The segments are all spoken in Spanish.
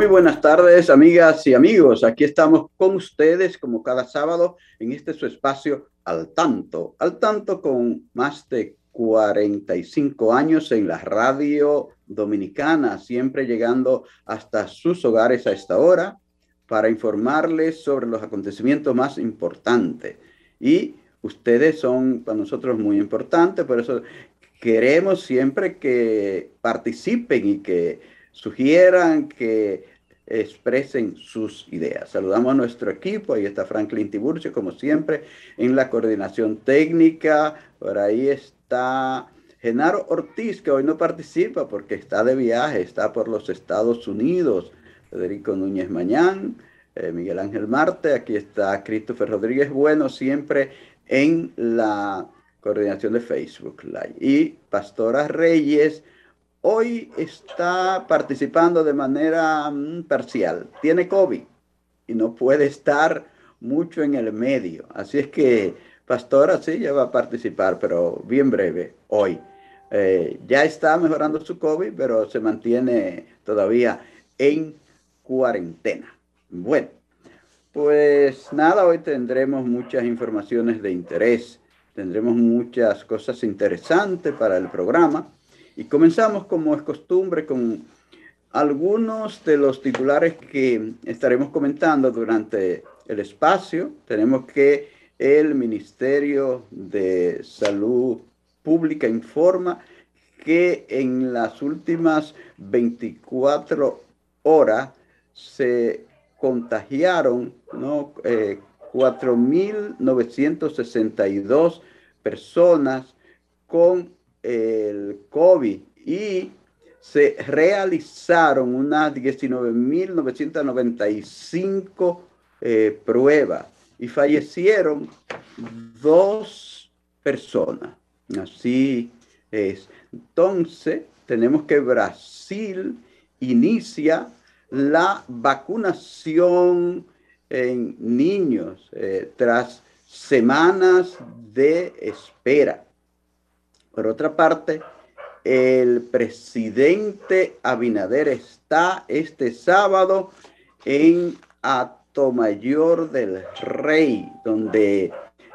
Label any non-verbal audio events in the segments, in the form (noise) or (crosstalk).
Muy buenas tardes, amigas y amigos. Aquí estamos con ustedes como cada sábado en este su espacio al tanto, al tanto con más de 45 años en la radio dominicana, siempre llegando hasta sus hogares a esta hora para informarles sobre los acontecimientos más importantes. Y ustedes son para nosotros muy importantes, por eso queremos siempre que participen y que sugieran, que expresen sus ideas. Saludamos a nuestro equipo, ahí está Franklin Tiburcio, como siempre, en la coordinación técnica, por ahí está Genaro Ortiz, que hoy no participa porque está de viaje, está por los Estados Unidos, Federico Núñez Mañán, eh, Miguel Ángel Marte, aquí está Christopher Rodríguez Bueno, siempre en la coordinación de Facebook Live. Y Pastora Reyes, hoy está participando de manera mm, parcial. Tiene COVID y no puede estar mucho en el medio. Así es que Pastora sí ya va a participar, pero bien breve hoy. Eh, ya está mejorando su COVID, pero se mantiene todavía en cuarentena. Bueno, pues nada, hoy tendremos muchas informaciones de interés, tendremos muchas cosas interesantes para el programa. Y comenzamos, como es costumbre, con algunos de los titulares que estaremos comentando durante el espacio. Tenemos que el Ministerio de Salud Pública informa que en las últimas 24 horas se contagiaron ¿no? 4.962 eh, personas con el COVID y se realizaron unas 19.995 eh, pruebas y fallecieron dos personas. Así es. Entonces, tenemos que Brasil inicia la vacunación en niños eh, tras semanas de espera. Por otra parte, el presidente Abinader está este sábado en Atomayor del Rey, donde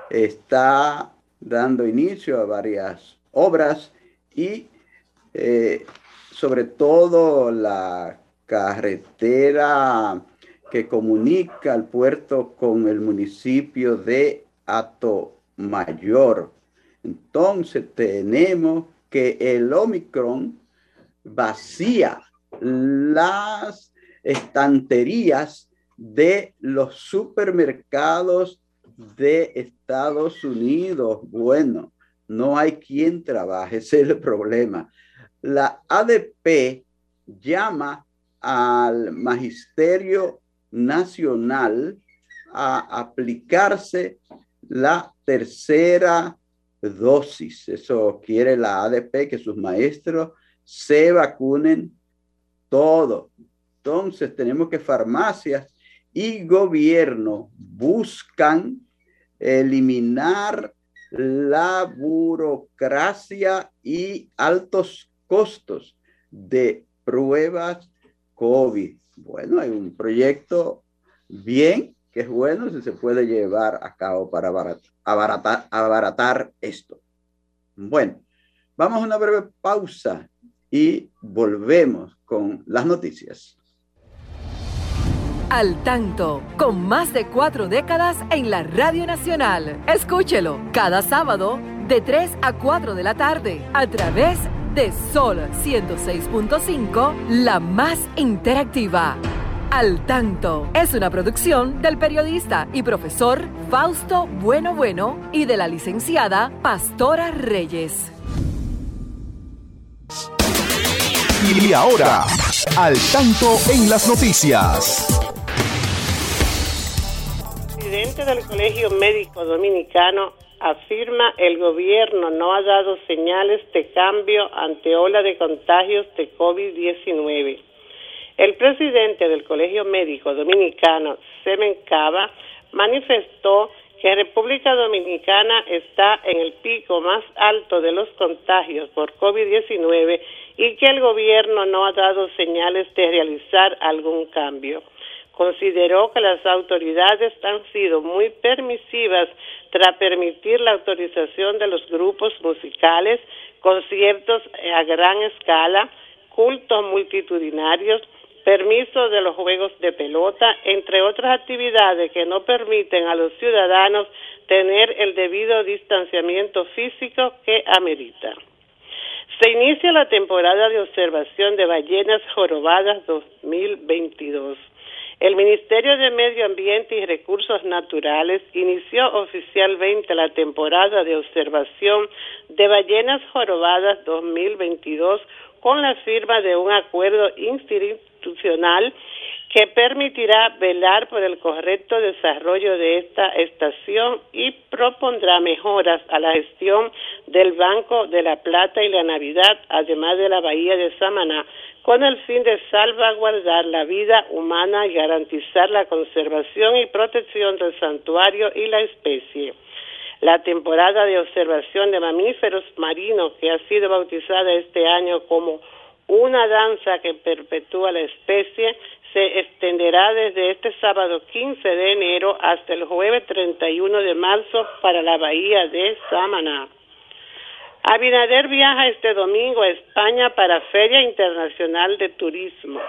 está dando inicio a varias obras y eh, sobre todo la carretera que comunica el puerto con el municipio de Atomayor. Entonces tenemos que el Omicron vacía las estanterías de los supermercados de Estados Unidos. Bueno, no hay quien trabaje, (laughs) ese es el problema. La ADP llama al Magisterio Nacional a aplicarse la tercera dosis. Eso quiere la ADP, que sus maestros se vacunen todo. Entonces tenemos que farmacias y gobierno buscan eliminar la burocracia y altos costos de pruebas COVID. Bueno, hay un proyecto bien que es bueno si se puede llevar a cabo para abaratar, abaratar, esto. Bueno, vamos a una breve pausa y volvemos con las noticias. Al tanto, con más de cuatro décadas en la Radio Nacional. Escúchelo cada sábado de 3 a 4 de la tarde, a través de Sol 106.5, la más interactiva. Al tanto es una producción del periodista y profesor Fausto Bueno Bueno y de la licenciada Pastora Reyes. Y ahora, al tanto en las noticias. El presidente del Colegio Médico Dominicano afirma el gobierno no ha dado señales de cambio ante ola de contagios de COVID-19. El presidente del Colegio Médico Dominicano, Semen Cava, manifestó que República Dominicana está en el pico más alto de los contagios por COVID-19 y que el gobierno no ha dado señales de realizar algún cambio. Consideró que las autoridades han sido muy permisivas tras permitir la autorización de los grupos musicales, conciertos a gran escala, cultos multitudinarios, permiso de los juegos de pelota, entre otras actividades que no permiten a los ciudadanos tener el debido distanciamiento físico que amerita. Se inicia la temporada de observación de ballenas jorobadas 2022. El Ministerio de Medio Ambiente y Recursos Naturales inició oficialmente la temporada de observación de ballenas jorobadas 2022 con la firma de un acuerdo institucional que permitirá velar por el correcto desarrollo de esta estación y propondrá mejoras a la gestión del Banco de la Plata y la Navidad, además de la Bahía de Samaná, con el fin de salvaguardar la vida humana y garantizar la conservación y protección del santuario y la especie. La temporada de observación de mamíferos marinos, que ha sido bautizada este año como una danza que perpetúa la especie, se extenderá desde este sábado 15 de enero hasta el jueves 31 de marzo para la bahía de Samaná. Abinader viaja este domingo a España para Feria Internacional de Turismo.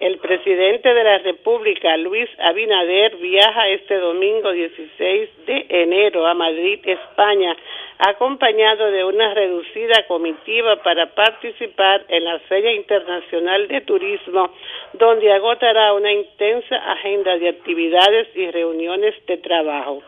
El presidente de la República, Luis Abinader, viaja este domingo 16 de enero a Madrid, España, acompañado de una reducida comitiva para participar en la Feria Internacional de Turismo, donde agotará una intensa agenda de actividades y reuniones de trabajo.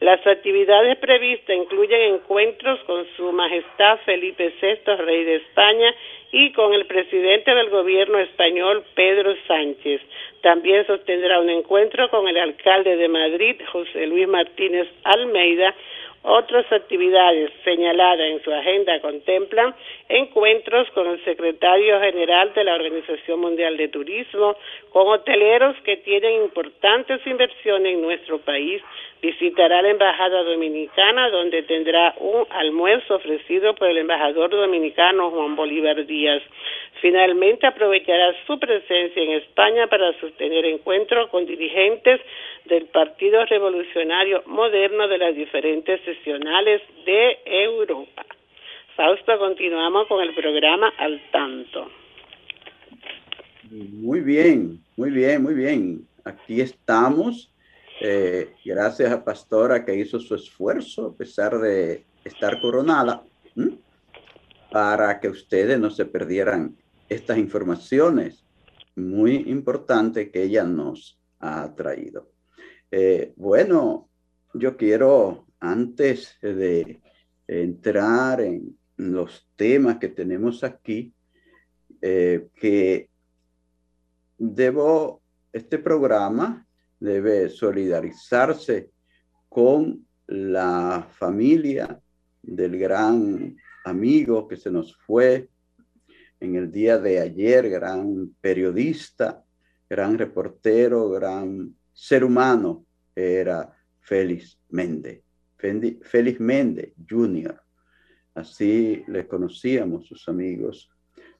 Las actividades previstas incluyen encuentros con Su Majestad Felipe VI, Rey de España, y con el presidente del gobierno español, Pedro Sánchez. También sostendrá un encuentro con el alcalde de Madrid, José Luis Martínez Almeida, otras actividades señaladas en su agenda contemplan encuentros con el secretario general de la Organización Mundial de Turismo, con hoteleros que tienen importantes inversiones en nuestro país, visitará la Embajada Dominicana, donde tendrá un almuerzo ofrecido por el embajador dominicano Juan Bolívar Díaz. Finalmente, aprovechará su presencia en España para sostener encuentros con dirigentes del Partido Revolucionario Moderno de las diferentes sesionales de Europa. Fausto, continuamos con el programa Al Tanto. Muy bien, muy bien, muy bien. Aquí estamos. Eh, gracias a Pastora que hizo su esfuerzo a pesar de estar coronada para que ustedes no se perdieran estas informaciones muy importantes que ella nos ha traído. Eh, bueno, yo quiero, antes de entrar en los temas que tenemos aquí, eh, que debo, este programa debe solidarizarse con la familia del gran amigo que se nos fue, en el día de ayer, gran periodista, gran reportero, gran ser humano, era Félix Méndez. Félix Méndez Jr. Así le conocíamos sus amigos.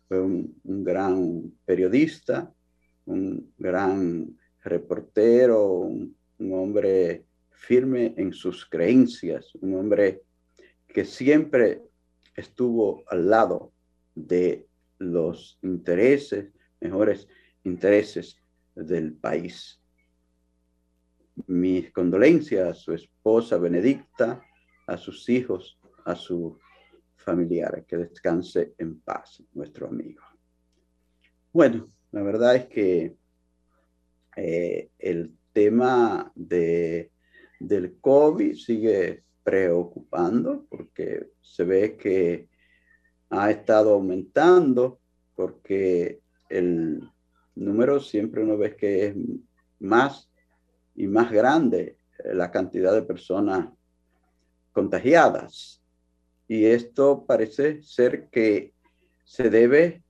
Fue un, gran periodista, un gran reportero, un hombre firme en sus creencias, un hombre que siempre estuvo al lado de los intereses, mejores intereses del país. Mis condolencias a su esposa Benedicta, a sus hijos, a sus familiares. Que descanse en paz, nuestro amigo. Bueno, la verdad es que eh, el tema de, del COVID sigue preocupando porque se ve que ha estado aumentando porque el número siempre uno ve que es más y más grande la cantidad de personas contagiadas. Y esto parece ser que se debe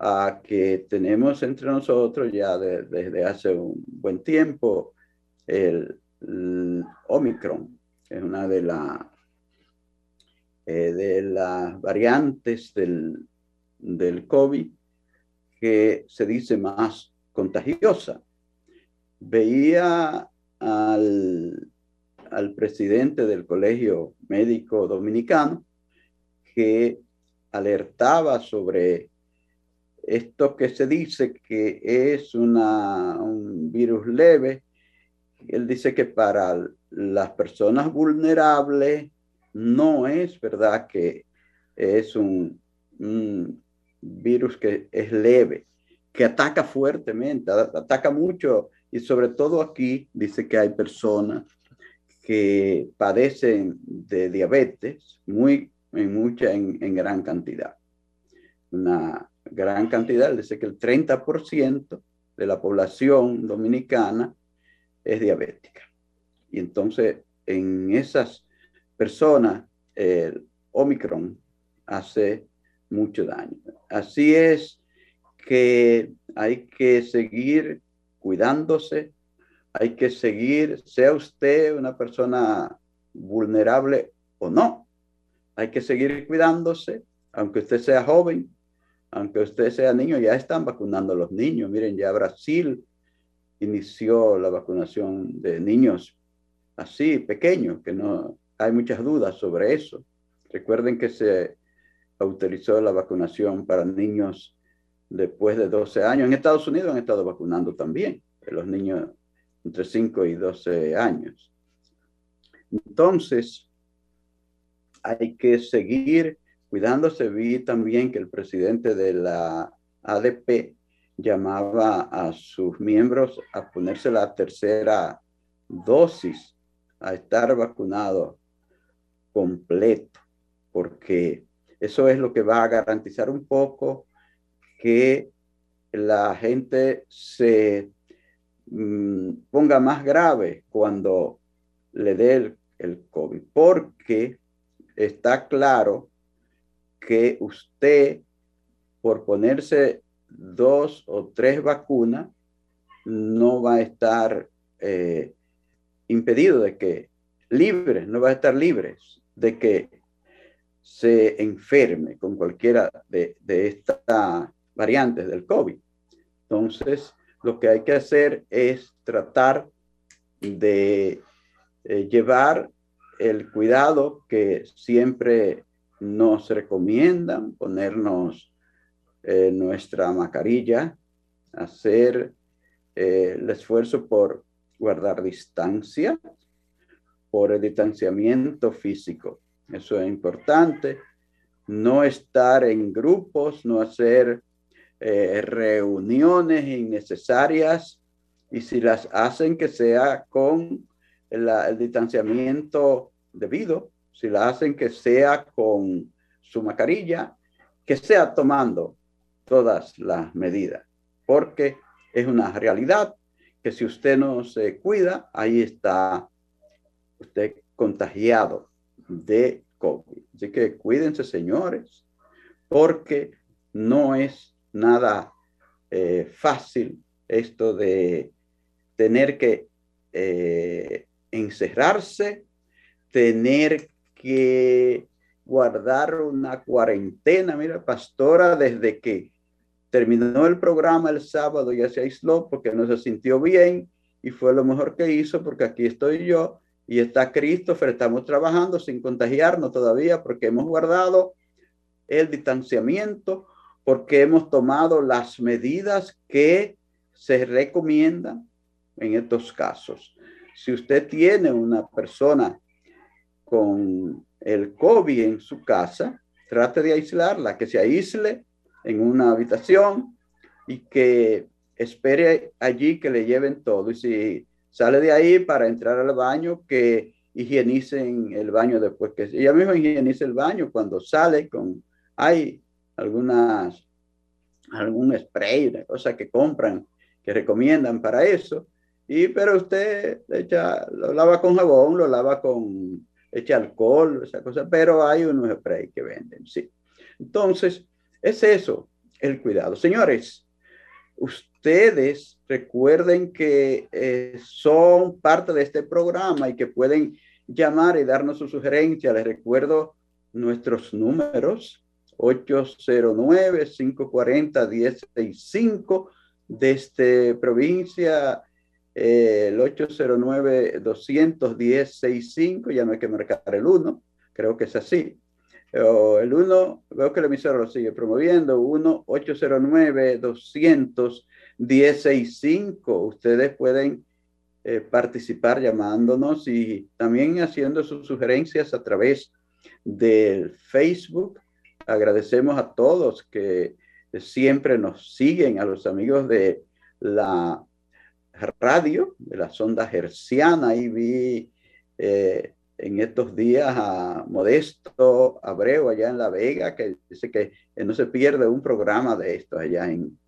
a que tenemos entre nosotros ya desde hace un buen tiempo el, Omicron, que es una de, eh, de las variantes del, del COVID que se dice más contagiosa. Veía al, al presidente del Colegio Médico Dominicano que alertaba sobre esto que se dice que es una, un virus leve. Él dice que para las personas vulnerables no es verdad que es un, un virus que es leve, que ataca fuertemente, ataca mucho y sobre todo aquí dice que hay personas que padecen de diabetes muy en mucha en, en gran cantidad. Una gran cantidad, dice que el 30% de la población dominicana es diabética. Y entonces en esas personas el Omicron hace mucho daño. Así es que hay que seguir cuidándose, hay que seguir, sea usted una persona vulnerable o no, hay que seguir cuidándose, aunque usted sea joven, aunque usted sea niño, ya están vacunando a los niños. Miren, ya Brasil inició la vacunación de niños así, pequeños, que no hay muchas dudas sobre eso. Recuerden que se autorizó la vacunación para niños después de 12 años. En Estados Unidos han estado vacunando también los niños entre 5 y 12 años. Entonces, hay que seguir cuidándose. Vi también que el presidente de la ADP llamaba a sus miembros a ponerse la tercera dosis, a estar vacunado completo, porque eso es lo que va a garantizar un poco que la gente se mm, ponga más grave cuando le dé el, COVID, porque está claro que usted, por ponerse dos o tres vacunas, no va a estar eh, impedido de que, libre, no va a estar libre de que se enferme con cualquiera de, estas variantes del COVID. Entonces, lo que hay que hacer es tratar de eh, llevar el cuidado que siempre nos recomiendan, ponernos eh, nuestra mascarilla, hacer eh, el esfuerzo por guardar distancia, por el distanciamiento físico eso es importante. No estar en grupos, no hacer eh, reuniones innecesarias y si las hacen que sea con el, distanciamiento debido, si la hacen que sea con su mascarilla, que sea tomando todas las medidas, porque es una realidad que si usted no se cuida, ahí está usted contagiado de COVID. Así que cuídense, señores, porque no es nada eh, fácil esto de tener que eh, encerrarse, tener que guardar una cuarentena. Mira, pastora, desde que terminó el programa el sábado ya se aisló porque no se sintió bien y fue lo mejor que hizo porque aquí estoy yo y está Christopher, estamos trabajando sin contagiarnos todavía porque hemos guardado el distanciamiento, porque hemos tomado las medidas que se recomiendan en estos casos. Si usted tiene una persona con el COVID en su casa, trate de aislarla, que se aísle en una habitación y que espere allí que le lleven todo. Y si sale de ahí para entrar al baño, que higienicen el baño después que ella misma higienice el baño cuando sale con hay algunas algún spray, cosa que compran, que recomiendan para eso. Y pero usted echa, lo lava con jabón, lo lava con echa alcohol, esa cosa, pero hay unos spray que venden, sí. Entonces, es eso, el cuidado. Señores, ustedes recuerden que eh, son parte de este programa y que pueden llamar y darnos su sugerencia. Les recuerdo nuestros números 809-540-1065 desde provincia eh, el 809-210-65, ya no hay que marcar el 1, creo que es así. O el 1, veo que el emisor lo sigue promoviendo, 1-809-200-1065. Ustedes pueden eh, participar llamándonos y también haciendo sus sugerencias a través del Facebook. Agradecemos a todos que siempre nos siguen, a los amigos de la radio, de la sonda herciana. y vi eh, en estos días a Modesto Abreu allá en La Vega, que dice que no se pierde un programa de esto allá en,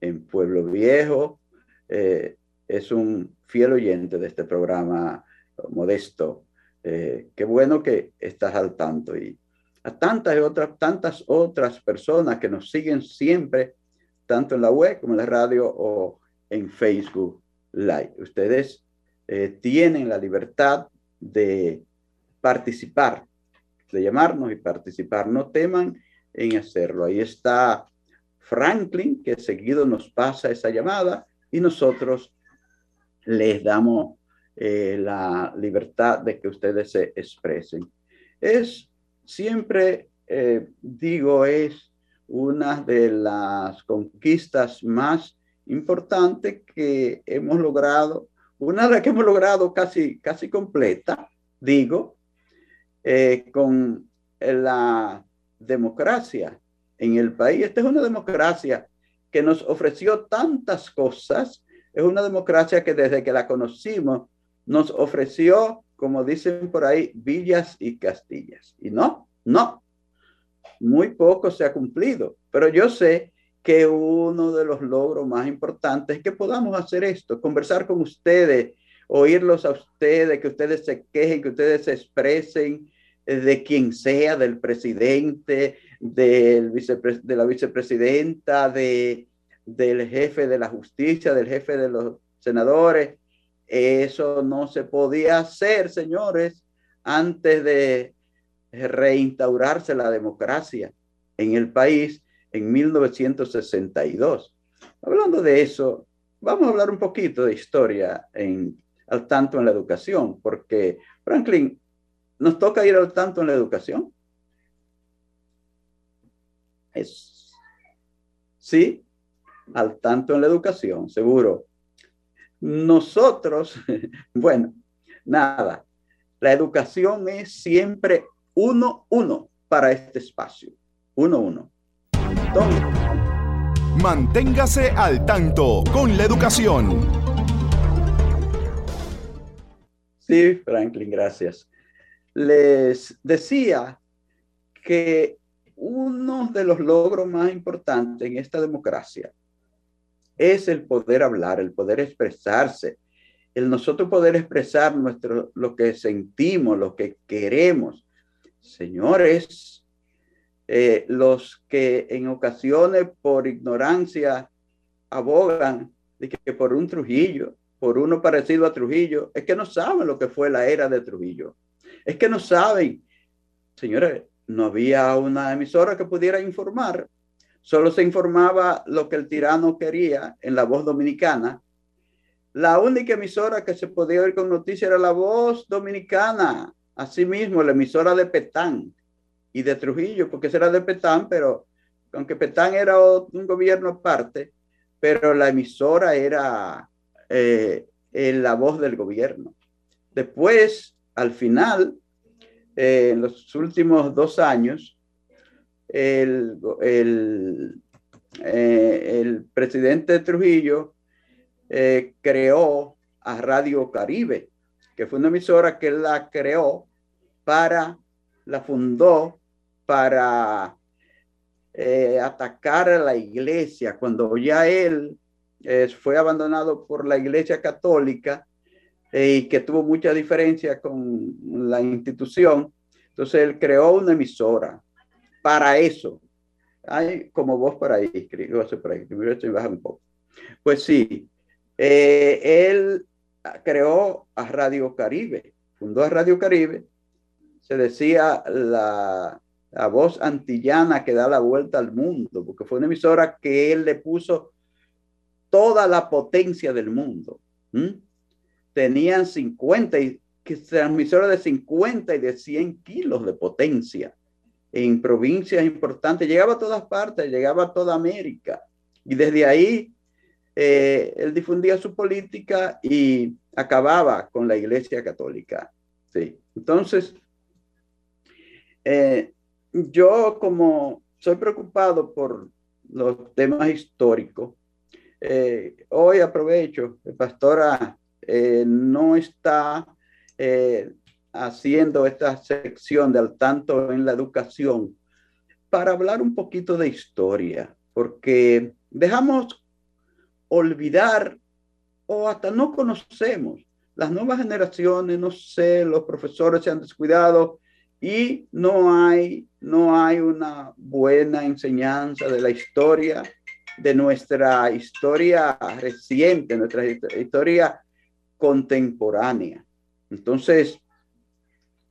en Pueblo Viejo. Eh, es un fiel oyente de este programa, Modesto. Eh, qué bueno que estás al tanto. Y a tantas otras, tantas otras personas que nos siguen siempre, tanto en la web como en la radio o en Facebook Live. Ustedes eh, tienen la libertad de participar, de llamarnos y participar. No teman en hacerlo. Ahí está Franklin, que seguido nos pasa esa llamada y nosotros les damos eh, la libertad de que ustedes se expresen. Es siempre, eh, digo, es una de las conquistas más importantes que hemos logrado, una de las que hemos logrado casi, casi completa, digo, eh, con la democracia en el país. Esta es una democracia que nos ofreció tantas cosas, es una democracia que desde que la conocimos nos ofreció, como dicen por ahí, villas y castillas. Y no, no, muy poco se ha cumplido, pero yo sé que uno de los logros más importantes es que podamos hacer esto, conversar con ustedes, oírlos a ustedes, que ustedes se quejen, que ustedes se expresen eh, de quien sea, del presidente, del de la vicepresidenta, de, del jefe de la justicia, del jefe de los senadores. Eso no se podía hacer, señores, antes de reinstaurarse la democracia en el país en 1962. Hablando de eso, vamos a hablar un poquito de historia en, al tanto en la educación, porque Franklin, nos toca ir al tanto en la educación. Es, sí, al tanto en la educación, seguro. Nosotros, (laughs) bueno, nada, la educación es siempre uno, uno para este espacio. Uno, uno. Manténgase al tanto con la educación. Sí, Franklin, gracias. Les decía que uno de los logros más importantes en esta democracia es el poder hablar, el poder expresarse, el nosotros poder expresar nuestro, lo que sentimos, lo que queremos. Señores, eh, los que en ocasiones por ignorancia abogan de que, por un Trujillo, por uno parecido a Trujillo, es que no saben lo que fue la era de Trujillo. Es que no saben. Señores, no había una emisora que pudiera informar Solo se informaba lo que el tirano quería en la voz dominicana. La única emisora que se podía oír con noticias era la voz dominicana. Asimismo, la emisora de Petán y de Trujillo, porque era de Petán, pero aunque Petán era un gobierno aparte, pero la emisora era eh, la voz del gobierno. Después, al final, eh, en los últimos dos años, el, eh, el presidente Trujillo eh, creó a Radio Caribe, que fue una emisora que la creó para, la fundó para atacar a la iglesia, cuando ya él fue abandonado por la iglesia católica, y que tuvo mucha diferencia con la institución. Entonces él creó una emisora para eso. Hay como voz para ahí, por ahí, baja un poco. Pues sí, eh, él creó a Radio Caribe, fundó a Radio Caribe, se decía la, la voz antillana que da la vuelta al mundo, porque fue una emisora que él le puso toda la potencia del mundo tenían 50 y transmisores de 50 y de 100 kilos de potencia en provincias importantes. Llegaba a todas partes, llegaba a toda América. Y desde ahí eh, él difundía su política y acababa con la Iglesia Católica. Sí. Entonces, eh, yo como soy preocupado por los temas históricos, eh, hoy aprovecho, pastora eh, no está haciendo esta sección de al tanto en la educación para hablar un poquito de historia, porque dejamos olvidar o hasta no conocemos. Las nuevas generaciones, no sé, los profesores se han descuidado y no hay, no hay una buena enseñanza de la historia, de nuestra historia reciente, nuestra historia contemporánea. Entonces,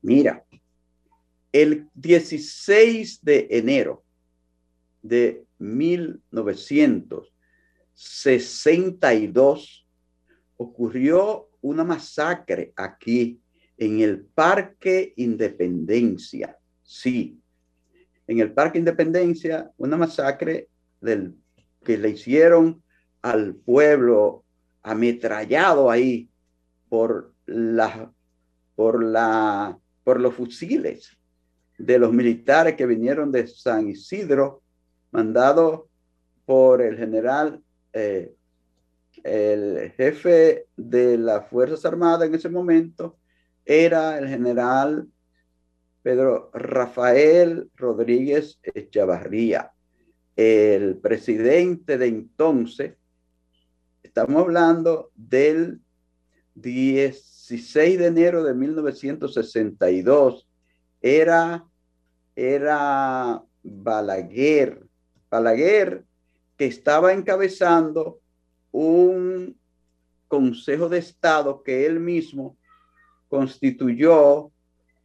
mira, el 16 de enero de 1962 ocurrió una masacre aquí en el Parque Independencia. Sí, en el Parque Independencia, una masacre del, que le hicieron al pueblo ametrallado ahí por, la, por, la, por los fusiles de los militares que vinieron de San Isidro, mandado por el general, eh, el jefe de las Fuerzas Armadas en ese momento era el general Pedro Rafael Rodríguez Echavarría. El presidente de entonces, estamos hablando del 16 de enero de 1962 era, era Balaguer, Balaguer que estaba encabezando un consejo de Estado que él mismo constituyó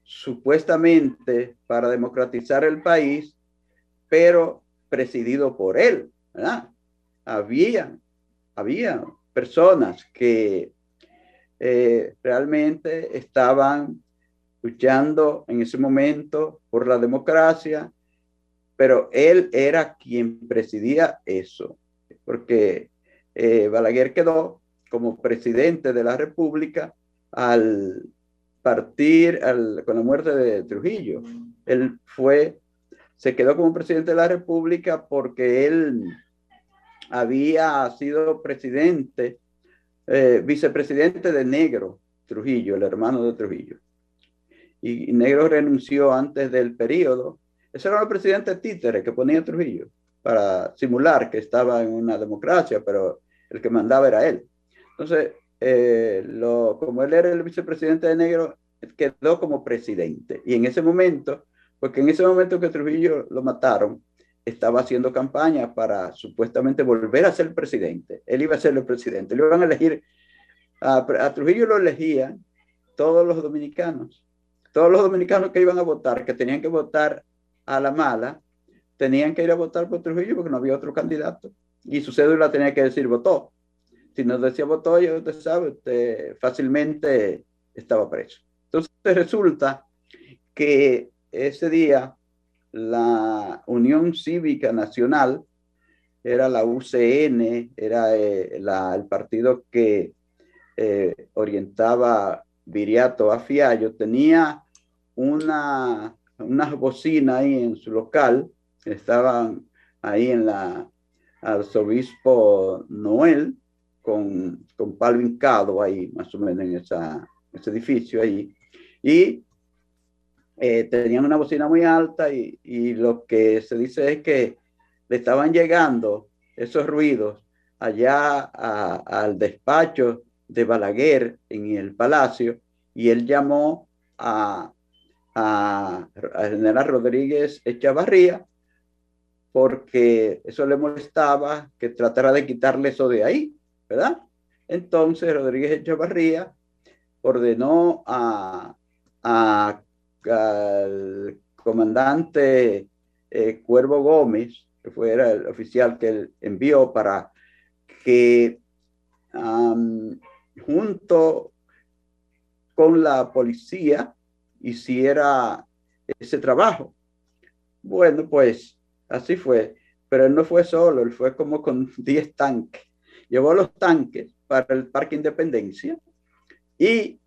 supuestamente para democratizar el país, pero presidido por él. Había, había personas que eh, realmente estaban luchando en ese momento por la democracia, pero él era quien presidía eso, porque eh, Balaguer quedó como presidente de la República al partir con la muerte de Trujillo. Él fue, se quedó como presidente de la República porque él había sido presidente eh, vicepresidente de Negro Trujillo, el hermano de Trujillo. Y, Negro renunció antes del periodo. Ese era el presidente títere que ponía Trujillo para simular que estaba en una democracia, pero el que mandaba era él. Entonces, eh, como él era el vicepresidente de Negro, quedó como presidente. Y en ese momento, porque en ese momento que Trujillo lo mataron, estaba haciendo campaña para supuestamente volver a ser presidente. Él iba a ser el presidente. Le iban a elegir, a, Trujillo lo elegían todos los dominicanos. Todos los dominicanos que iban a votar, que tenían que votar a la mala, tenían que ir a votar por Trujillo porque no había otro candidato. Y su cédula tenía que decir votó. Si no decía votó, ya usted sabe, usted fácilmente estaba preso. Entonces resulta que ese día la Unión Cívica Nacional, era la UCN, era eh, el partido que eh, orientaba Viriato a Fiallo, tenía una, una bocina ahí en su local, estaban ahí en la arzobispo Noel, con, con palo hincado ahí, más o menos en esa, ese edificio ahí. Y eh, tenían una bocina muy alta y, lo que se dice es que le estaban llegando esos ruidos allá al despacho de Balaguer en el palacio y él llamó a, a, general Rodríguez Echavarría porque eso le molestaba que tratara de quitarle eso de ahí, ¿verdad? Entonces Rodríguez Echavarría ordenó a al comandante eh, Cuervo Gómez, que fue el oficial que él envió para que junto con la policía hiciera ese trabajo. Bueno, pues así fue, pero él no fue solo, él fue como con (laughs) 10 tanques. Llevó los tanques para el Parque Independencia y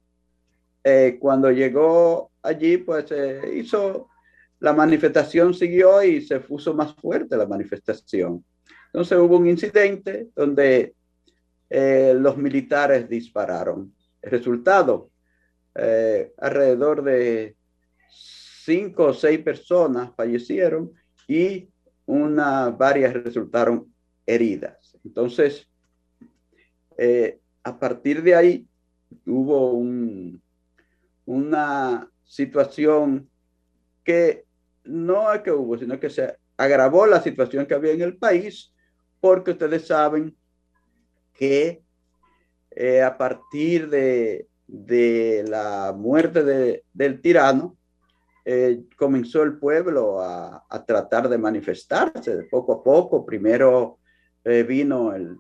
eh, cuando llegó allí, pues se hizo, la manifestación siguió y se puso más fuerte la manifestación. Entonces hubo un incidente donde eh, los militares dispararon. El resultado, eh, alrededor de cinco o seis personas fallecieron y una, varias resultaron heridas. Entonces, eh, a partir de ahí hubo un, una situación que no es que hubo, sino que se agravó la situación que había en el país, porque ustedes saben que eh, a partir de, de la muerte de, del tirano, eh, comenzó el pueblo a, a, tratar de manifestarse de poco a poco. Primero eh, vino el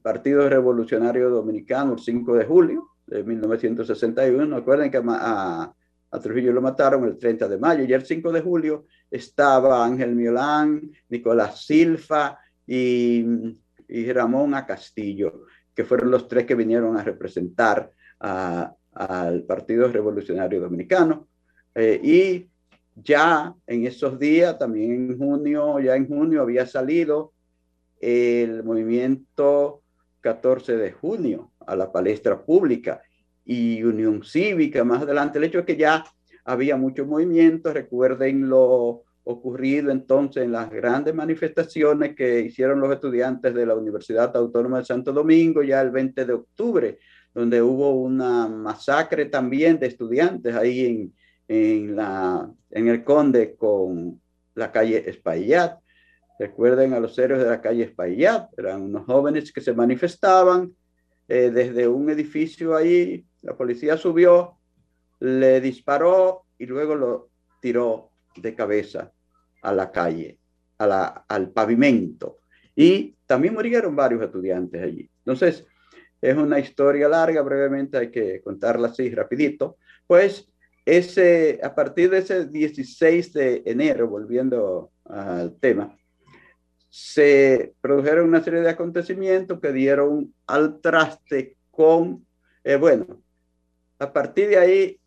Partido Revolucionario Dominicano el 5 de julio de 1961. Acuerden que a, Trujillo lo mataron el 30 de mayo y el 5 de julio estaba Ángel Miolán, Nicolás Silva y, y Ramón A. Castillo, que fueron los tres que vinieron a representar al Partido Revolucionario Dominicano. Eh, y ya en esos días, también en junio, ya en junio había salido el movimiento 14 de junio a la palestra pública y Unión Cívica más adelante. El hecho es que ya había mucho movimiento, recuerden lo ocurrido entonces en las grandes manifestaciones que hicieron los estudiantes de la Universidad Autónoma de Santo Domingo ya el 20 de octubre, donde hubo una masacre también de estudiantes ahí en, en, la, en el Conde con la calle Espaillat. Recuerden a los héroes de la calle Espaillat, eran unos jóvenes que se manifestaban eh, desde un edificio ahí la policía subió, le disparó y luego lo tiró de cabeza a la calle, a la, al pavimento. Y también murieron varios estudiantes allí. Entonces, es una historia larga, brevemente hay que contarla así rapidito. Pues ese, a partir de ese 16 de enero, volviendo al tema, se produjeron una serie de acontecimientos que dieron al traste con, eh, bueno, a partir de ahí,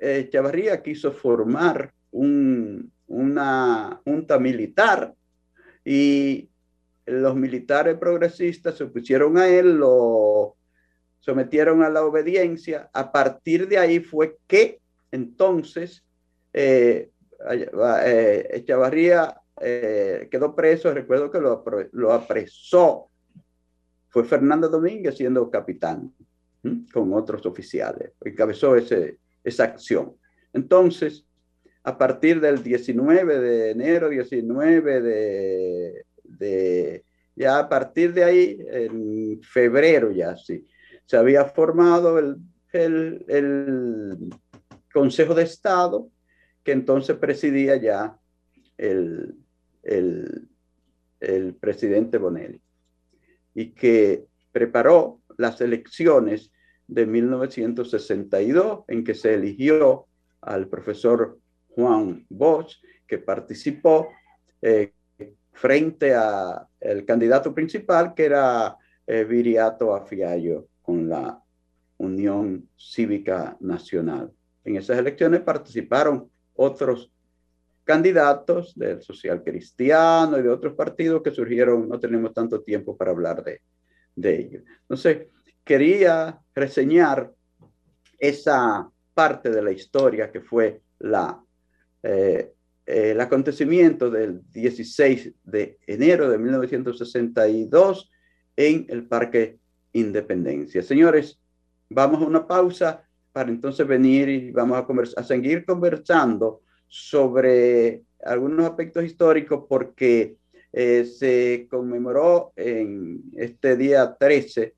eh, Chavarría quiso formar un, una junta militar y los militares progresistas se opusieron a él, lo sometieron a la obediencia. A partir de ahí fue que entonces eh, eh, Chavarría eh, quedó preso. Recuerdo que lo, apresó. Fue Fernando Domínguez siendo capitán con otros oficiales, encabezó ese, esa acción. Entonces, a partir del 19 de enero, 19 de, de, ya a partir de ahí, en febrero ya sí, se había formado el, el, el Consejo de Estado, que entonces presidía ya el, el, presidente Bonelli, y que preparó las elecciones de 1962 en que se eligió al profesor Juan Bosch, que participó eh, frente al candidato principal, que era eh, Viriato Afiallo, con la Unión Cívica Nacional. En esas elecciones participaron otros candidatos del social cristiano y de otros partidos que surgieron, no tenemos tanto tiempo para hablar de, de ellos. Entonces, quería reseñar esa parte de la historia que fue la, eh, el acontecimiento del 16 de enero de 1962 en el Parque Independencia. Señores, vamos a una pausa para entonces venir y vamos a, a seguir conversando sobre algunos aspectos históricos porque eh, se conmemoró en este día 13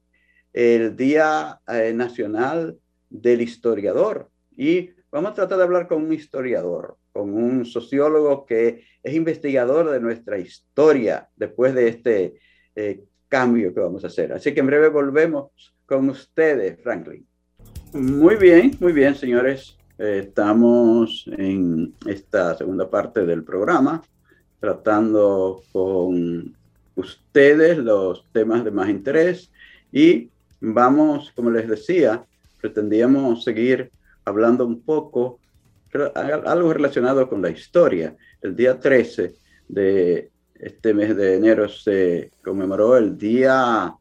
el Día eh, Nacional del Historiador y vamos a tratar de hablar con un historiador, con un sociólogo que es investigador de nuestra historia después de este eh, cambio que vamos a hacer. Así que en breve volvemos con ustedes, Franklin. Muy bien, muy bien, señores. Eh, estamos en esta segunda parte del programa tratando con ustedes los temas de más interés y vamos, como les decía, pretendíamos seguir hablando un poco, algo relacionado con la historia. El día 13 de este mes de enero se conmemoró el Día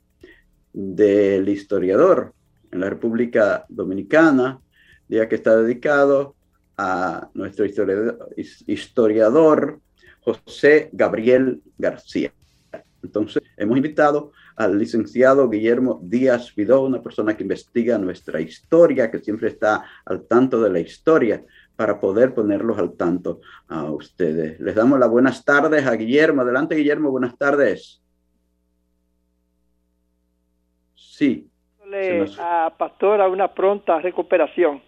del Historiador en la República Dominicana día que está dedicado a nuestro historiador, José Gabriel García. Entonces, hemos invitado al licenciado Guillermo Díaz Vidó, una persona que investiga nuestra historia, que siempre está al tanto de la historia, para poder ponerlos al tanto a ustedes. Les damos las buenas tardes a Guillermo. Adelante, Guillermo, buenas tardes. Sí. A Pastora una pronta recuperación.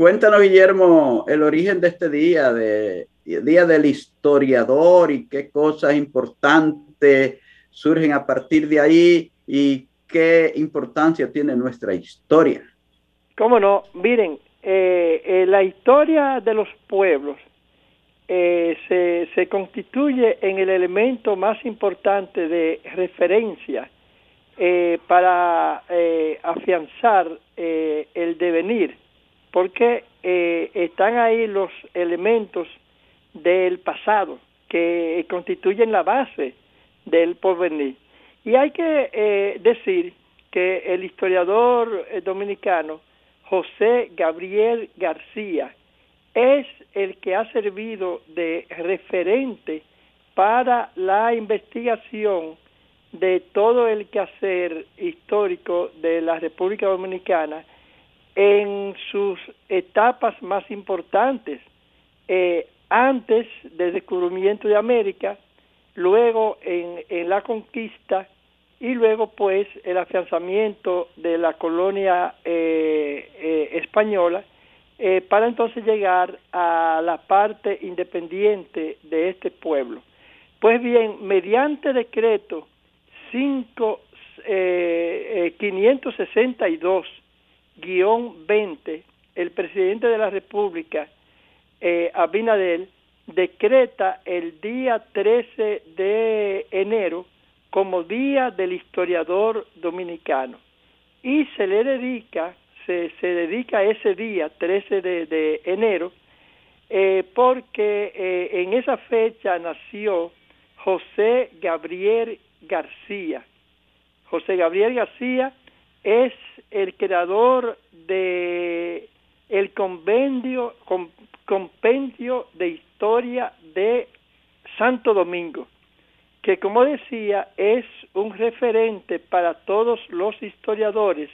Cuéntanos, Guillermo, el origen de este día, de Día del Historiador y qué cosas importantes surgen a partir de ahí y qué importancia tiene nuestra historia. Cómo no, miren, eh, eh, la historia de los pueblos eh, se, se, constituye en el elemento más importante de referencia para afianzar el devenir porque eh, están ahí los elementos del pasado que constituyen la base del porvenir. Y hay que eh, decir que el historiador eh, dominicano José Gabriel García es el que ha servido de referente para la investigación de todo el quehacer histórico de la República Dominicana en sus etapas más importantes, eh, antes del descubrimiento de América, luego en, la conquista y luego pues el afianzamiento de la colonia eh, eh, española para entonces llegar a la parte independiente de este pueblo. Pues bien, mediante decreto 5, 562 guion 20, el presidente de la República, eh, Abinadel, decreta el día 13 de enero como Día del Historiador Dominicano y se le dedica, se, se dedica ese día, 13 de, enero, eh, porque eh, en esa fecha nació José Gabriel García. José Gabriel García es el creador de el convenio, compendio de historia de Santo Domingo, que como decía es un referente para todos los historiadores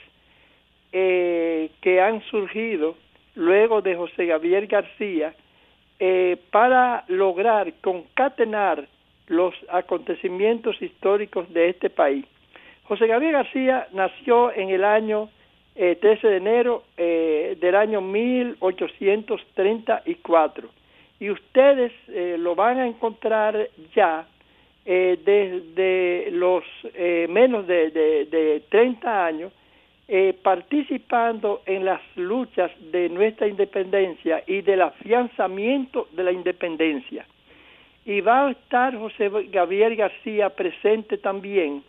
eh, que han surgido luego de José Gabriel García eh, para lograr concatenar los acontecimientos históricos de este país. José Gabriel García nació en el año 13 eh, de enero eh, del año 1834 y ustedes eh, lo van a encontrar ya desde los menos de, de, 30 años participando en las luchas de nuestra independencia y del afianzamiento de la independencia. Y va a estar José Gabriel García presente también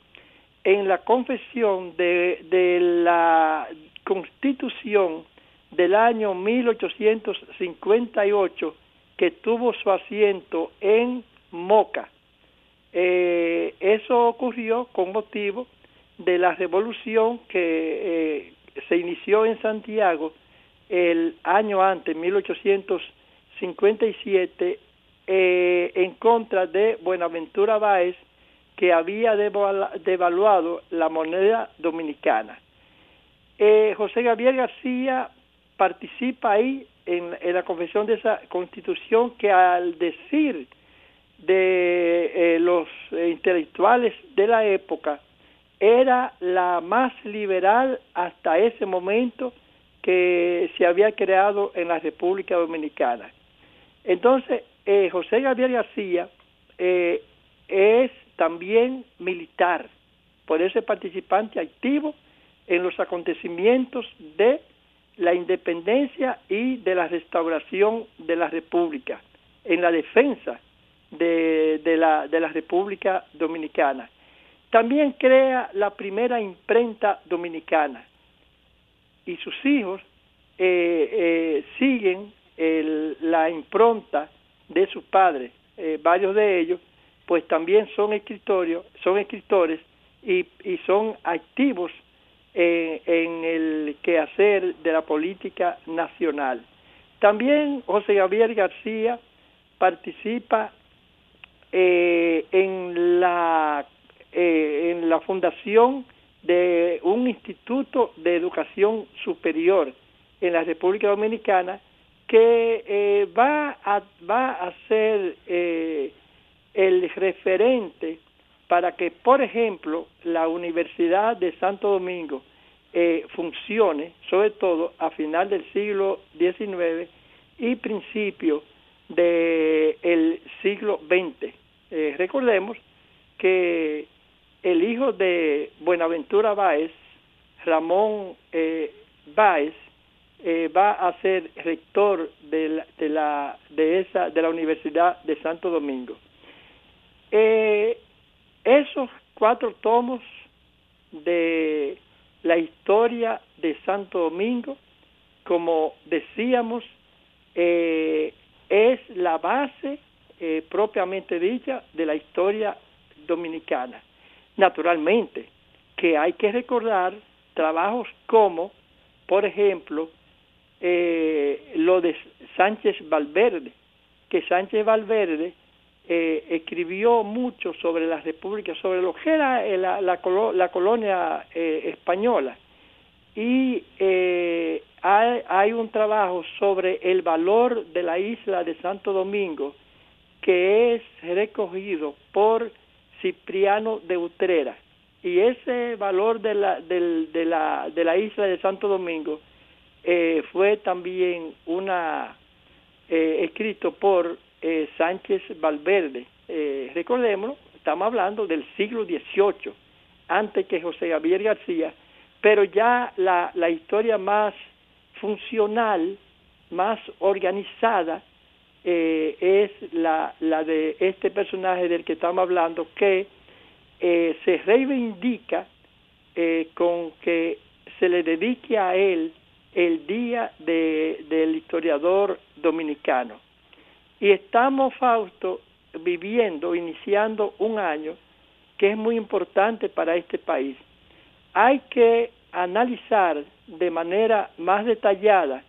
en la confesión de, la constitución del año 1858 que tuvo su asiento en Moca. Eh, eso ocurrió con motivo de la revolución que eh, se inició en Santiago el año antes, 1857, eh, en contra de Buenaventura Báez, que había devaluado la moneda dominicana. Eh, José Gabriel García participa ahí en, la confesión de esa constitución que al decir de eh, los intelectuales de la época era la más liberal hasta ese momento que se había creado en la República Dominicana. Entonces, eh, José Gabriel García eh, es también militar, por ese participante activo en los acontecimientos de la independencia y de la restauración de la República, en la defensa de, la, de la República Dominicana. También crea la primera imprenta dominicana y sus hijos eh, eh, siguen la impronta de sus padres. Eh, varios de ellos, pues también son escritorios, son escritores y, y son activos en el quehacer de la política nacional. También José Gabriel García participa en la en la fundación de un instituto de educación superior en la República Dominicana que eh, va, a, va a ser eh, el referente para que, por ejemplo, la Universidad de Santo Domingo eh, funcione, sobre todo a final del siglo XIX y principio del siglo XX. recordemos que el hijo de Buenaventura Báez, Ramón eh, Báez, eh, va a ser rector de la, de la, de esa, de la Universidad de Santo Domingo. Eh, esos cuatro tomos de la historia de Santo Domingo, como decíamos, es la base propiamente dicha de la historia dominicana. Naturalmente, que hay que recordar trabajos como, por ejemplo, eh, lo de Sánchez Valverde, que Sánchez Valverde eh, escribió mucho sobre la República, sobre lo que era eh, la, la, colonia española. Y hay, hay, un trabajo sobre el valor de la isla de Santo Domingo que es recogido por Cipriano de Utrera. Y ese valor de la, de, la, de la isla de Santo Domingo eh, fue también una eh, escrito por eh, Sánchez Valverde. recordémoslo, estamos hablando del siglo XVIII, antes que José Gabriel García, pero ya la, la historia más funcional, más organizada, eh, es la, la de este personaje del que estamos hablando que eh, se reivindica eh, con que se le dedique a él el día de, del historiador dominicano. Y estamos, Fausto, viviendo, iniciando un año que es muy importante para este país. Hay que analizar de manera más detallada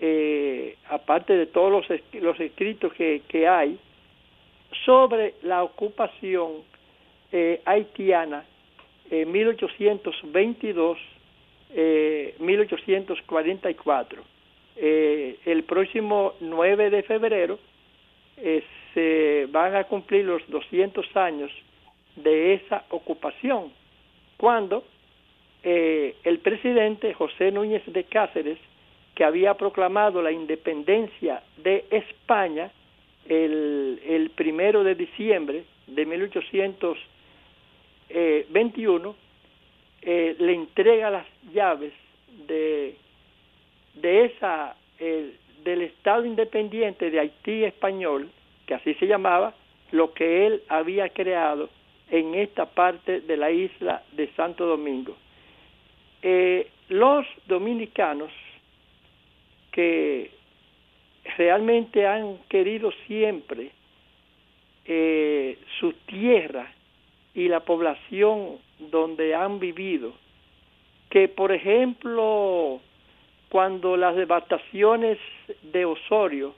eh, aparte de todos los, los escritos que, hay, sobre la ocupación eh, haitiana en 1822-1844. Eh, el próximo 9 de febrero se van a cumplir los 200 años de esa ocupación, cuando el presidente José Núñez de Cáceres que había proclamado la independencia de España el, el primero de diciembre de 1821, eh, le entrega las llaves de, de esa, del Estado independiente de Haití español, que así se llamaba, lo que él había creado en esta parte de la isla de Santo Domingo. Eh, los dominicanos que realmente han querido siempre eh, su tierra y la población donde han vivido, que por ejemplo cuando las devastaciones de Osorio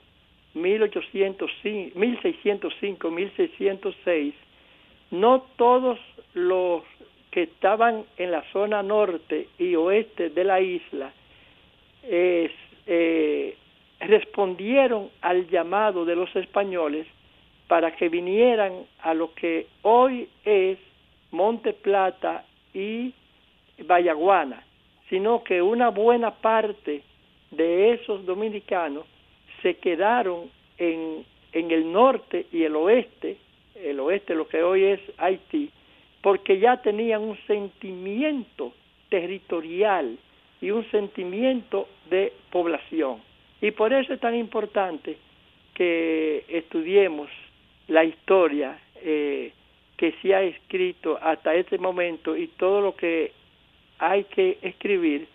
1805, 1605, 1606, no todos los que estaban en la zona norte y oeste de la isla eh, respondieron al llamado de los españoles para que vinieran a lo que hoy es Monte Plata y Vallaguana, sino que una buena parte de esos dominicanos se quedaron en, en el norte y el oeste, el oeste lo que hoy es Haití, porque ya tenían un sentimiento territorial y un sentimiento de población. Y por eso es tan importante que estudiemos la historia eh, que se ha escrito hasta este momento y todo lo que hay que escribir,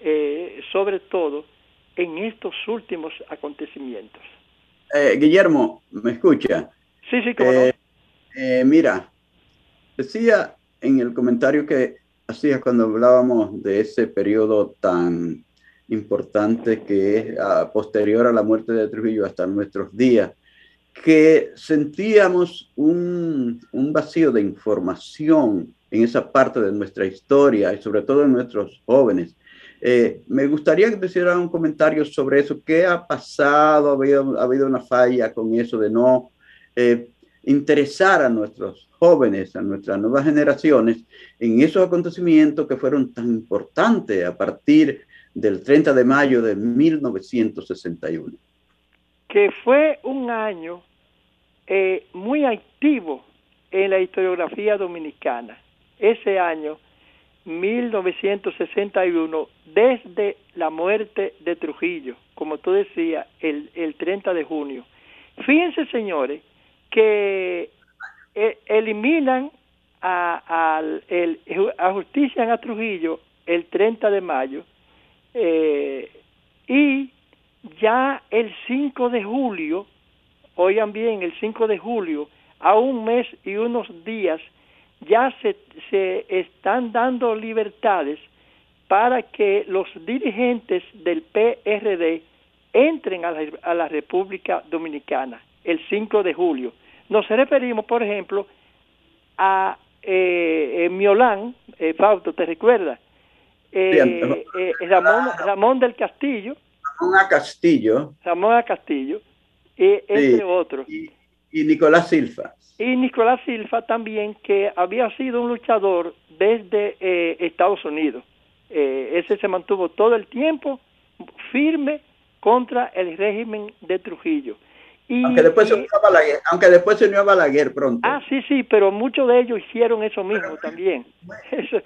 eh, sobre todo en estos últimos acontecimientos. Eh, Guillermo, ¿me escucha? Sí, sí, claro. Eh, eh, mira, decía en el comentario que hacías cuando hablábamos de ese periodo tan importante que es ah, posterior a la muerte de Trujillo hasta nuestros días, que sentíamos un, un, vacío de información en esa parte de nuestra historia y sobre todo en nuestros jóvenes. Eh, me gustaría que te hicieran un comentario sobre eso. ¿Qué ha pasado? ¿Ha habido, ha habido una falla con eso de no eh, interesar a nuestros jóvenes, a nuestras nuevas generaciones, en esos acontecimientos que fueron tan importantes a partir del 30 de mayo de 1961? Que fue un año eh, muy activo en la historiografía dominicana. Ese año 1961, desde la muerte de Trujillo, como tú decías, el, el 30 de junio. Fíjense, señores, que eh, eliminan a, el, justician a Trujillo el 30 de mayo eh, y ya el 5 de julio, oigan bien, el 5 de julio, a un mes y unos días ya se, se están dando libertades para que los dirigentes del PRD entren a la, a la, República Dominicana el 5 de julio. Nos referimos, por ejemplo, a eh, eh Miolán, eh, Fausto, ¿te recuerdas? Eh, eh, Ramón, Ramón del Castillo. Ramón a Castillo. Ramón a Castillo, entre otros. Y Nicolás Silva. Y Nicolás Silva también, que había sido un luchador desde eh, Estados Unidos. Eh, ese se mantuvo todo el tiempo firme contra el régimen de Trujillo. Y, aunque, después se unió a Balaguer, aunque después se unió a Balaguer pronto. Ah, sí, sí, pero muchos de ellos hicieron eso mismo también.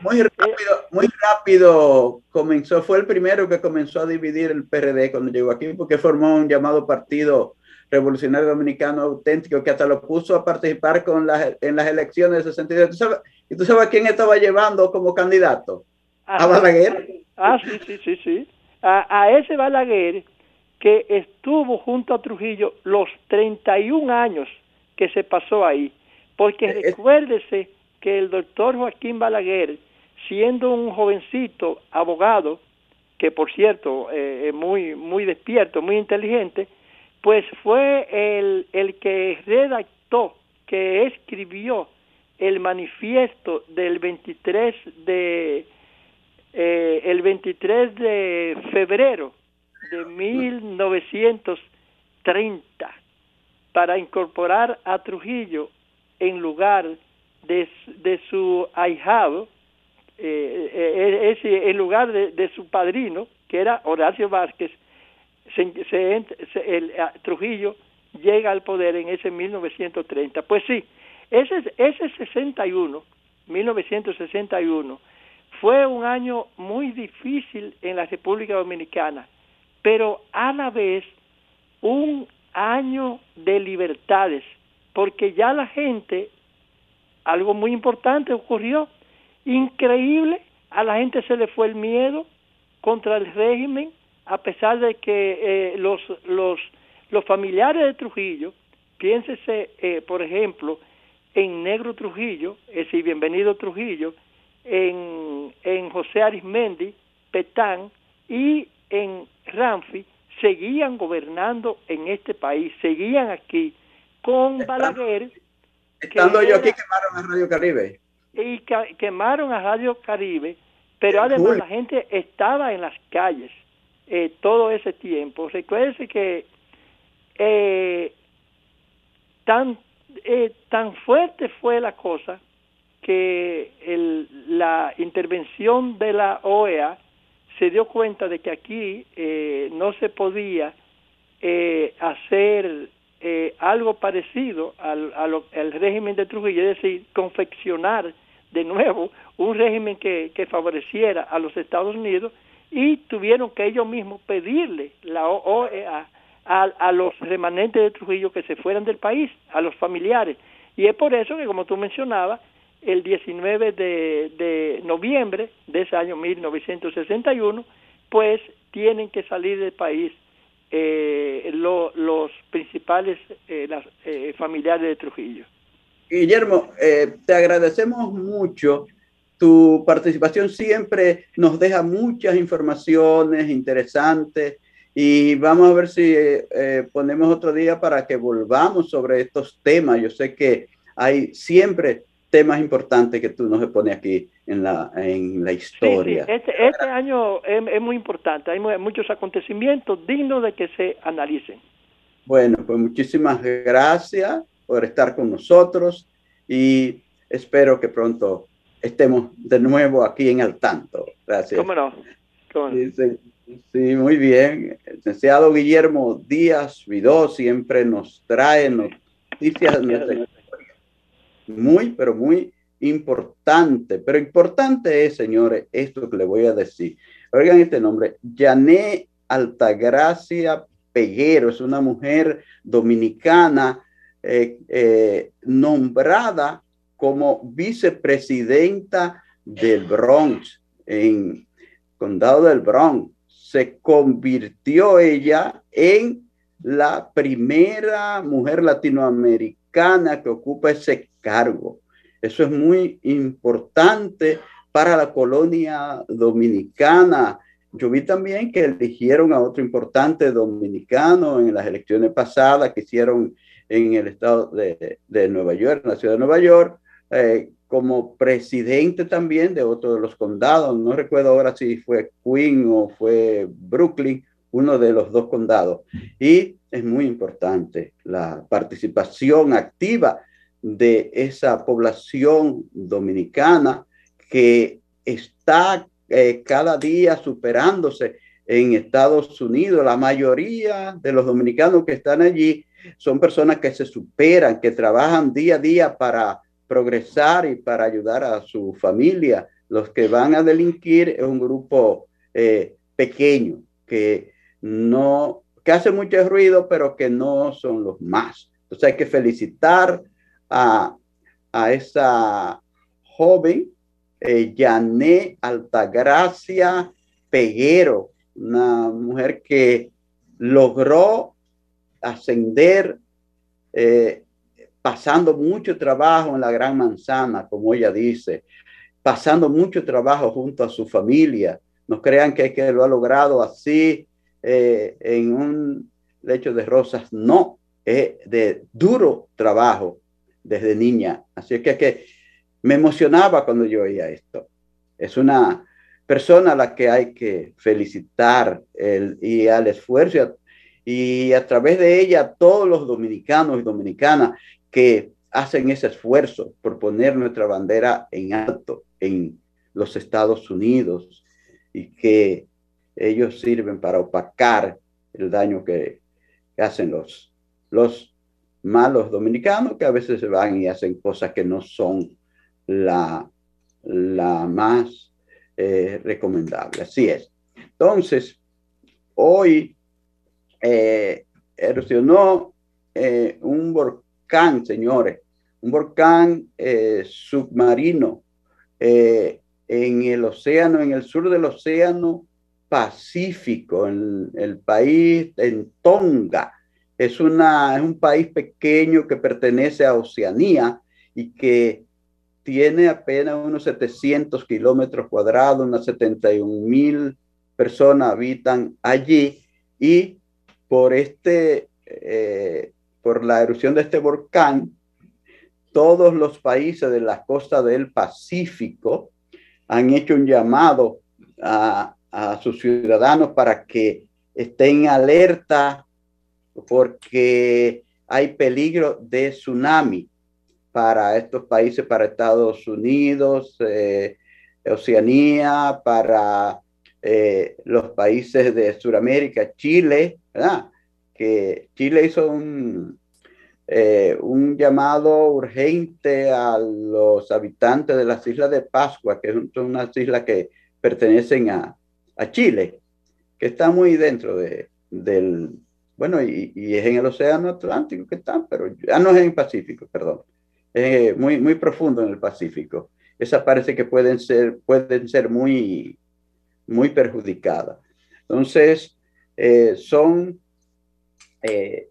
Muy, (laughs) rápido, muy rápido comenzó, fue el primero que comenzó a dividir el PRD cuando llegó aquí, porque formó un llamado partido revolucionario dominicano auténtico que hasta lo puso a participar con las, en las elecciones de 62. ¿Tú sabes, ¿Y tú sabes quién estaba llevando como candidato? a Balaguer. Ah, sí, sí, sí, sí. A, a, ese Balaguer que estuvo junto a Trujillo los 31 años que se pasó ahí. Porque recuérdese que el doctor Joaquín Balaguer, siendo un jovencito abogado, que por cierto eh, es muy, muy despierto, muy inteligente, pues fue el, el que redactó, que escribió el manifiesto del 23 de eh, el 23 de febrero de 1930 para incorporar a Trujillo en lugar de, de su ahijado, eh, eh, eh en lugar de, de, su padrino, que era Horacio Vázquez, se, el, Trujillo llega al poder en ese 1930. Pues sí, ese, ese 61, 1961, fue un año muy difícil en la República Dominicana, pero a la vez un año de libertades, porque ya la gente, algo muy importante ocurrió, increíble, a la gente se le fue el miedo contra el régimen, a pesar de que eh, los, los, los familiares de Trujillo, piénsese, eh, por ejemplo, en Negro Trujillo, es decir, Bienvenido Trujillo, en, en José Arismendi, Petán y en Ramfi, seguían gobernando en este país, seguían aquí con Balaguer. Estando yo aquí quemaron a Radio Caribe. Y quemaron a Radio Caribe, pero además la gente estaba en las calles eh, todo ese tiempo. Recuerde que eh, tan, eh, tan fuerte fue la cosa que el, la intervención de la OEA se dio cuenta de que aquí eh, no se podía eh, hacer eh, algo parecido al, al, régimen de Trujillo, es decir, confeccionar de nuevo un régimen que, que favoreciera a los Estados Unidos y tuvieron que ellos mismos pedirle la OEA a, a, los remanentes de Trujillo que se fueran del país, a los familiares. Y es por eso que, como tú mencionabas, el 19 de, noviembre de ese año 1961, pues tienen que salir del país eh, los principales eh, las, eh, familiares de Trujillo. Guillermo, te agradecemos mucho. Tu participación siempre nos deja muchas informaciones interesantes y vamos a ver si ponemos otro día para que volvamos sobre estos temas. Yo sé que hay siempre temas importantes que tú nos pones aquí en la, en la historia. Este, este, año es, muy importante, hay muchos acontecimientos dignos de que se analicen. Bueno, pues muchísimas gracias por estar con nosotros y espero que pronto estemos de nuevo aquí en el tanto. Gracias. ¿Cómo no? Sí, muy bien. El licenciado Guillermo Díaz Vidó siempre nos trae noticias muy, pero muy importante. Pero importante es, señores, esto que le voy a decir. Oigan este nombre, Yané Altagracia Peguero, es una mujer dominicana eh, eh, nombrada como vicepresidenta del Bronx, en condado del Bronx. Se convirtió ella en la primera mujer latinoamericana que ocupa ese cargo. Eso es muy importante para la colonia dominicana. Yo vi también que eligieron a otro importante dominicano en las elecciones pasadas que hicieron en el estado de, de Nueva York, en la ciudad de Nueva York, eh, como presidente también de otro de los condados. No recuerdo ahora si fue Queen o fue Brooklyn, uno de los dos condados. Y es muy importante la participación activa de esa población dominicana que está eh, cada día superándose en Estados Unidos. La mayoría de los dominicanos que están allí son personas que se superan, que trabajan día a día para progresar y para ayudar a su familia. Los que van a delinquir es un grupo eh, pequeño que no que hace mucho ruido, pero que no son los más. Entonces hay que felicitar a, esa joven, eh, Yané Altagracia Peguero, una mujer que logró ascender eh, pasando mucho trabajo en la Gran Manzana, como ella dice, pasando mucho trabajo junto a su familia. No crean que, que lo ha logrado así eh, en un lecho de rosas, no, es de duro trabajo desde niña. Así que, que me emocionaba cuando yo oía esto. Es una persona a la que hay que felicitar el, y al esfuerzo y a través de ella todos los dominicanos y dominicanas que hacen ese esfuerzo por poner nuestra bandera en alto en los Estados Unidos y que ellos sirven para opacar el daño que, hacen los, los malos dominicanos que a veces se van y hacen cosas que no son la, la más eh, recomendable. Así es. Entonces, hoy eh, erosionó eh, un volcán, señores, un volcán submarino en el océano, en el sur del océano Pacífico, en el país en Tonga. Es, una, es un país pequeño que pertenece a Oceanía y que tiene apenas unos 700 kilómetros cuadrados, unas 71 mil personas habitan allí y por este, eh, por la erupción de este volcán, todos los países de la costa del Pacífico han hecho un llamado a, sus ciudadanos para que estén alerta porque hay peligro de tsunami para estos países, para Estados Unidos, eh, Oceanía, para eh, los países de Sudamérica, Chile, ¿verdad? Que Chile hizo un, eh, un llamado urgente a los habitantes de las islas de Pascua, que son unas islas que pertenecen a, Chile, que está muy dentro de, del, bueno, y, es en el Océano Atlántico que están, pero ya no es en el Pacífico, perdón, es muy, muy profundo en el Pacífico. Esas parece que pueden ser, pueden ser muy, muy perjudicadas. Entonces, eh, son eh,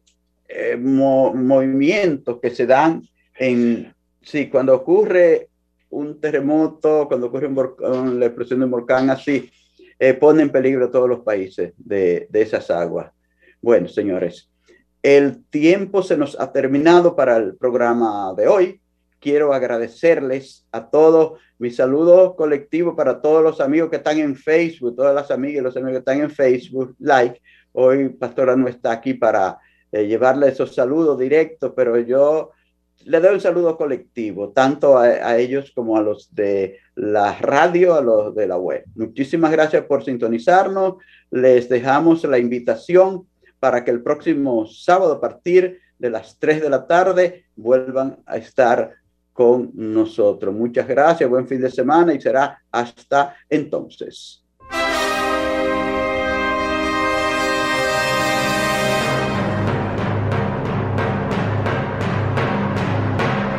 eh, movimientos que se dan en, sí, cuando ocurre un terremoto, cuando ocurre un la explosión de un volcán así, eh, pone en peligro a todos los países de, esas aguas. Bueno, señores, el tiempo se nos ha terminado para el programa de hoy. Quiero agradecerles a todos. Mi saludo colectivo para todos los amigos que están en Facebook, todas las amigas y los amigos que están en Facebook, like. Hoy Pastora no está aquí para eh, llevarle esos saludos directos, pero yo le doy un saludo colectivo, tanto a, ellos como a los de la radio, a los de la web. Muchísimas gracias por sintonizarnos. Les dejamos la invitación para que el próximo sábado a partir de las 3 de la tarde vuelvan a estar con nosotros. Muchas gracias, buen fin de semana y será hasta entonces.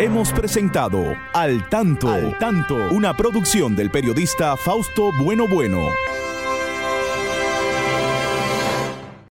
Hemos presentado Al Tanto, Al Tanto, una producción del periodista Fausto Bueno Bueno.